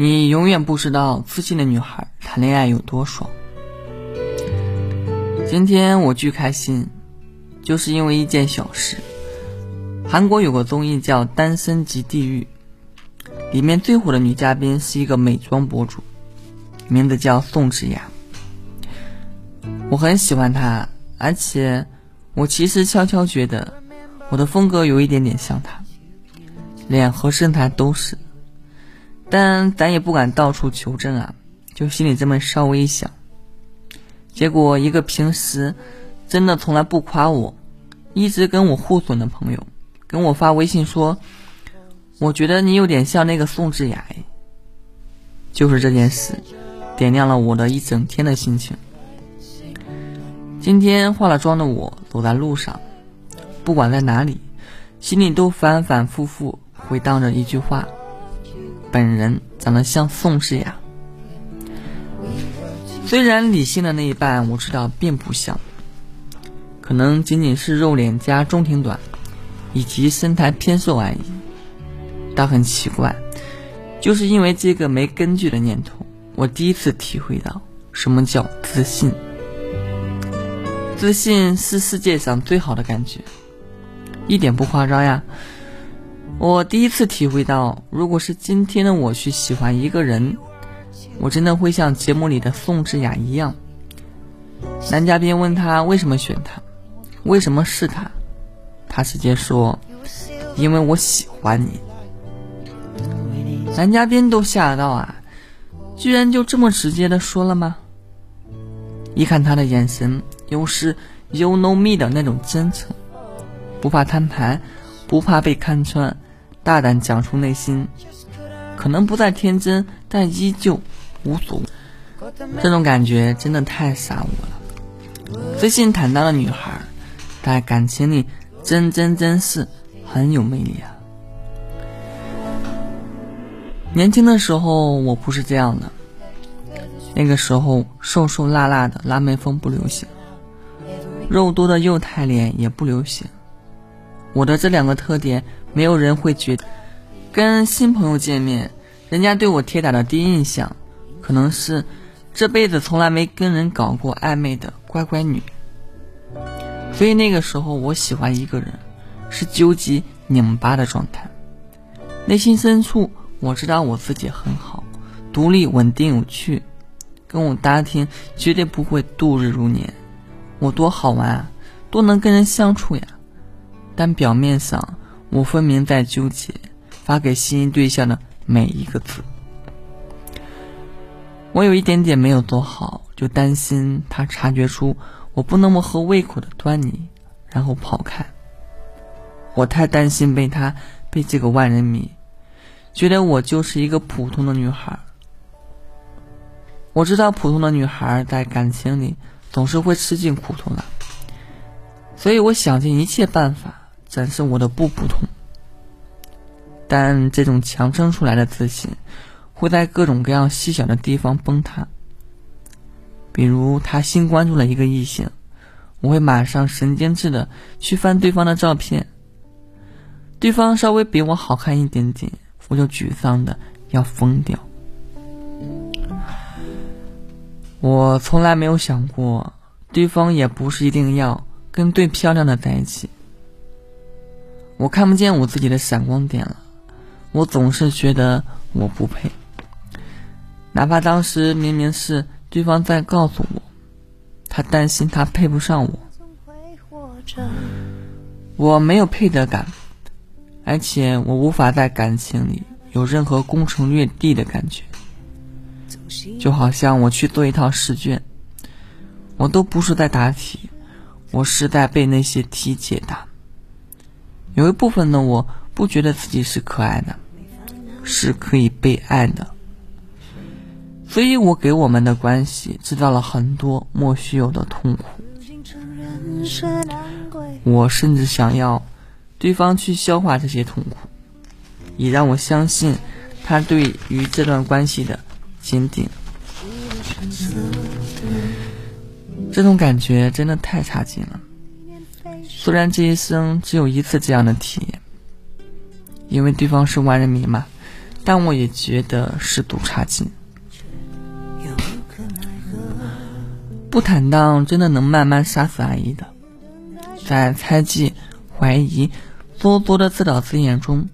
你永远不知道自信的女孩谈恋爱有多爽。今天我巨开心，就是因为一件小事。韩国有个综艺叫《单身即地狱》，里面最火的女嘉宾是一个美妆博主，名字叫宋智雅。我很喜欢她，而且我其实悄悄觉得我的风格有一点点像她，脸和身材都是。但咱也不敢到处求证啊，就心里这么稍微一想。结果一个平时真的从来不夸我，一直跟我互损的朋友，跟我发微信说：“我觉得你有点像那个宋智雅。”就是这件事，点亮了我的一整天的心情。今天化了妆的我走在路上，不管在哪里，心里都反反复复回荡着一句话。本人长得像宋智雅，虽然理性的那一半我知道并不像，可能仅仅是肉脸加中庭短，以及身材偏瘦而已。但很奇怪，就是因为这个没根据的念头，我第一次体会到什么叫自信。自信是世界上最好的感觉，一点不夸张呀。我第一次体会到，如果是今天的我去喜欢一个人，我真的会像节目里的宋智雅一样。男嘉宾问他为什么选他，为什么是他，他直接说：“因为我喜欢你。”男嘉宾都吓到啊，居然就这么直接的说了吗？一看他的眼神，又是 “you know me” 的那种真诚，不怕摊牌，不怕被看穿。大胆讲出内心，可能不再天真，但依旧无所谓。这种感觉真的太傻我了。自信坦荡的女孩，在感情里真真真是很有魅力啊。年轻的时候我不是这样的，那个时候瘦瘦辣辣的辣妹风不流行，肉多的幼态脸也不流行。我的这两个特点。没有人会觉得，跟新朋友见面，人家对我铁打的第一印象，可能是这辈子从来没跟人搞过暧昧的乖乖女。所以那个时候，我喜欢一个人，是纠结拧巴的状态。内心深处，我知道我自己很好，独立、稳定、有趣，跟我搭听绝对不会度日如年。我多好玩啊，多能跟人相处呀。但表面上。我分明在纠结发给心仪对象的每一个字，我有一点点没有做好，就担心他察觉出我不那么合胃口的端倪，然后跑开。我太担心被他被这个万人迷，觉得我就是一个普通的女孩。我知道普通的女孩在感情里总是会吃尽苦头的，所以我想尽一切办法。展示我的不普通，但这种强撑出来的自信，会在各种各样细小的地方崩塌。比如他新关注了一个异性，我会马上神经质的去翻对方的照片，对方稍微比我好看一点点，我就沮丧的要疯掉。我从来没有想过，对方也不是一定要跟最漂亮的在一起。我看不见我自己的闪光点了，我总是觉得我不配，哪怕当时明明是对方在告诉我，他担心他配不上我，我没有配得感，而且我无法在感情里有任何攻城略地的感觉，就好像我去做一套试卷，我都不是在答题，我是在被那些题解答。有一部分的我不觉得自己是可爱的，是可以被爱的，所以我给我们的关系制造了很多莫须有的痛苦。我甚至想要对方去消化这些痛苦，以让我相信他对于这段关系的坚定。这种感觉真的太差劲了。虽然这一生只有一次这样的体验，因为对方是万人迷嘛，但我也觉得是赌差劲。不坦荡真的能慢慢杀死爱意的，在猜忌、怀疑、做作的自导自演中，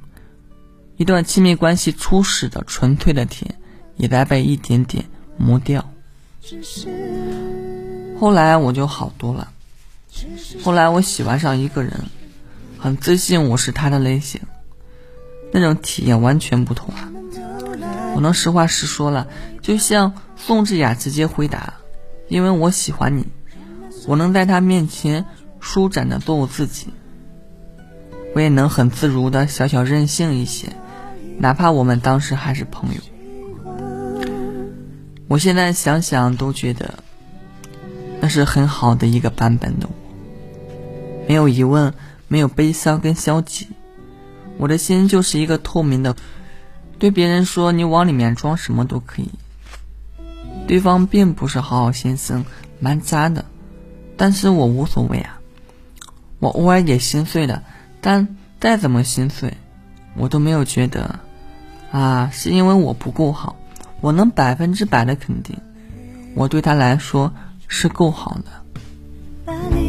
一段亲密关系初始的纯粹的甜，也在被一点点磨掉。后来我就好多了，后来我喜欢上一个人，很自信我是他的类型，那种体验完全不同啊！我能实话实说了，就像宋智雅直接回答。因为我喜欢你，我能在他面前舒展的做我自己，我也能很自如的小小任性一些，哪怕我们当时还是朋友。我现在想想都觉得，那是很好的一个版本的我，没有疑问，没有悲伤跟消极，我的心就是一个透明的，对别人说你往里面装什么都可以。对方并不是好好先生，蛮渣的，但是我无所谓啊。我偶尔也心碎的，但再怎么心碎，我都没有觉得，啊，是因为我不够好。我能百分之百的肯定，我对他来说是够好的。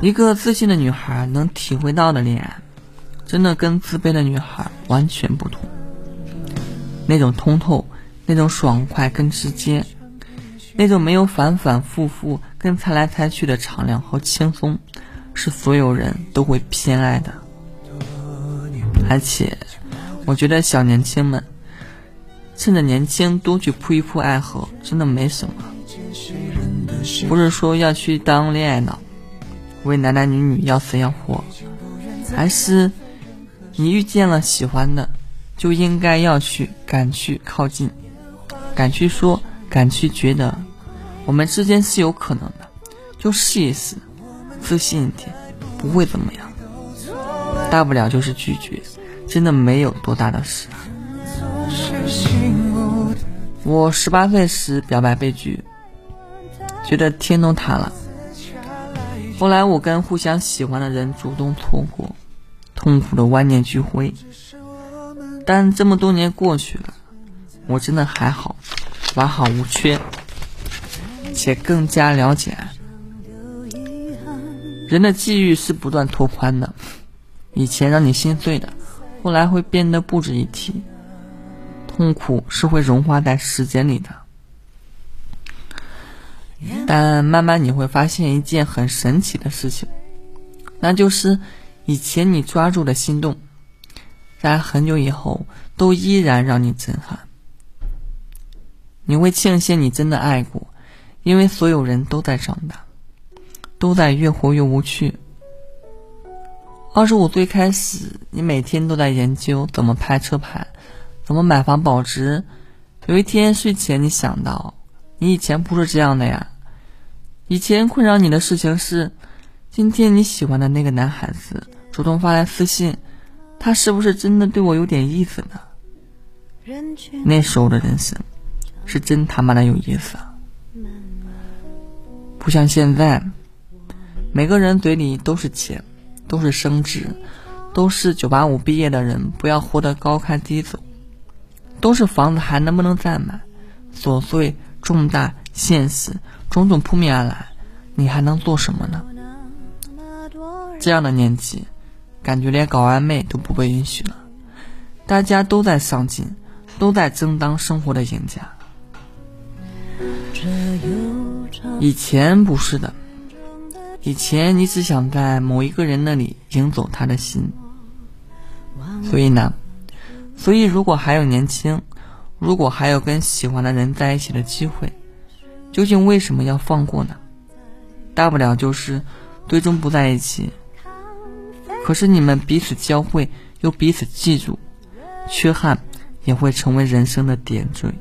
一个自信的女孩能体会到的恋爱，真的跟自卑的女孩完全不同。那种通透。那种爽快跟直接，那种没有反反复复跟猜来猜去的敞亮和轻松，是所有人都会偏爱的。而且，我觉得小年轻们趁着年轻多去扑一扑爱河，真的没什么。不是说要去当恋爱脑，为男男女女要死要活，还是你遇见了喜欢的，就应该要去敢去靠近。敢去说，敢去觉得，我们之间是有可能的，就试一试，自信一点，不会怎么样，大不了就是拒绝，真的没有多大的事。我十八岁时表白被拒，觉得天都塌了。后来我跟互相喜欢的人主动错过，痛苦的万念俱灰。但这么多年过去了。我真的还好，完好无缺，且更加了解。人的际遇是不断拓宽的，以前让你心碎的，后来会变得不值一提。痛苦是会融化在时间里的，但慢慢你会发现一件很神奇的事情，那就是以前你抓住的心动，在很久以后都依然让你震撼。你会庆幸你真的爱过，因为所有人都在长大，都在越活越无趣。二十五岁开始，你每天都在研究怎么拍车牌，怎么买房保值。有一天睡前，你想到，你以前不是这样的呀。以前困扰你的事情是，今天你喜欢的那个男孩子主动发来私信，他是不是真的对我有点意思呢？那时候的人生。是真他妈的有意思，不像现在，每个人嘴里都是钱，都是升职，都是九八五毕业的人，不要活得高开低走，都是房子还能不能再买，琐碎、重大、现实，种种扑面而来，你还能做什么呢？这样的年纪，感觉连搞暧昧都不被允许了，大家都在上进，都在争当生活的赢家。以前不是的，以前你只想在某一个人那里赢走他的心，所以呢，所以如果还有年轻，如果还有跟喜欢的人在一起的机会，究竟为什么要放过呢？大不了就是最终不在一起。可是你们彼此交汇，又彼此记住，缺憾也会成为人生的点缀。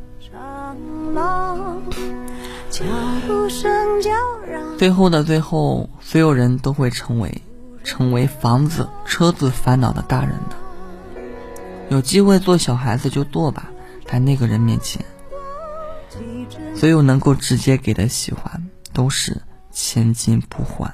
最后的最后，所有人都会成为成为房子、车子烦恼的大人的。有机会做小孩子就做吧，在那个人面前，所有能够直接给的喜欢，都是千金不换。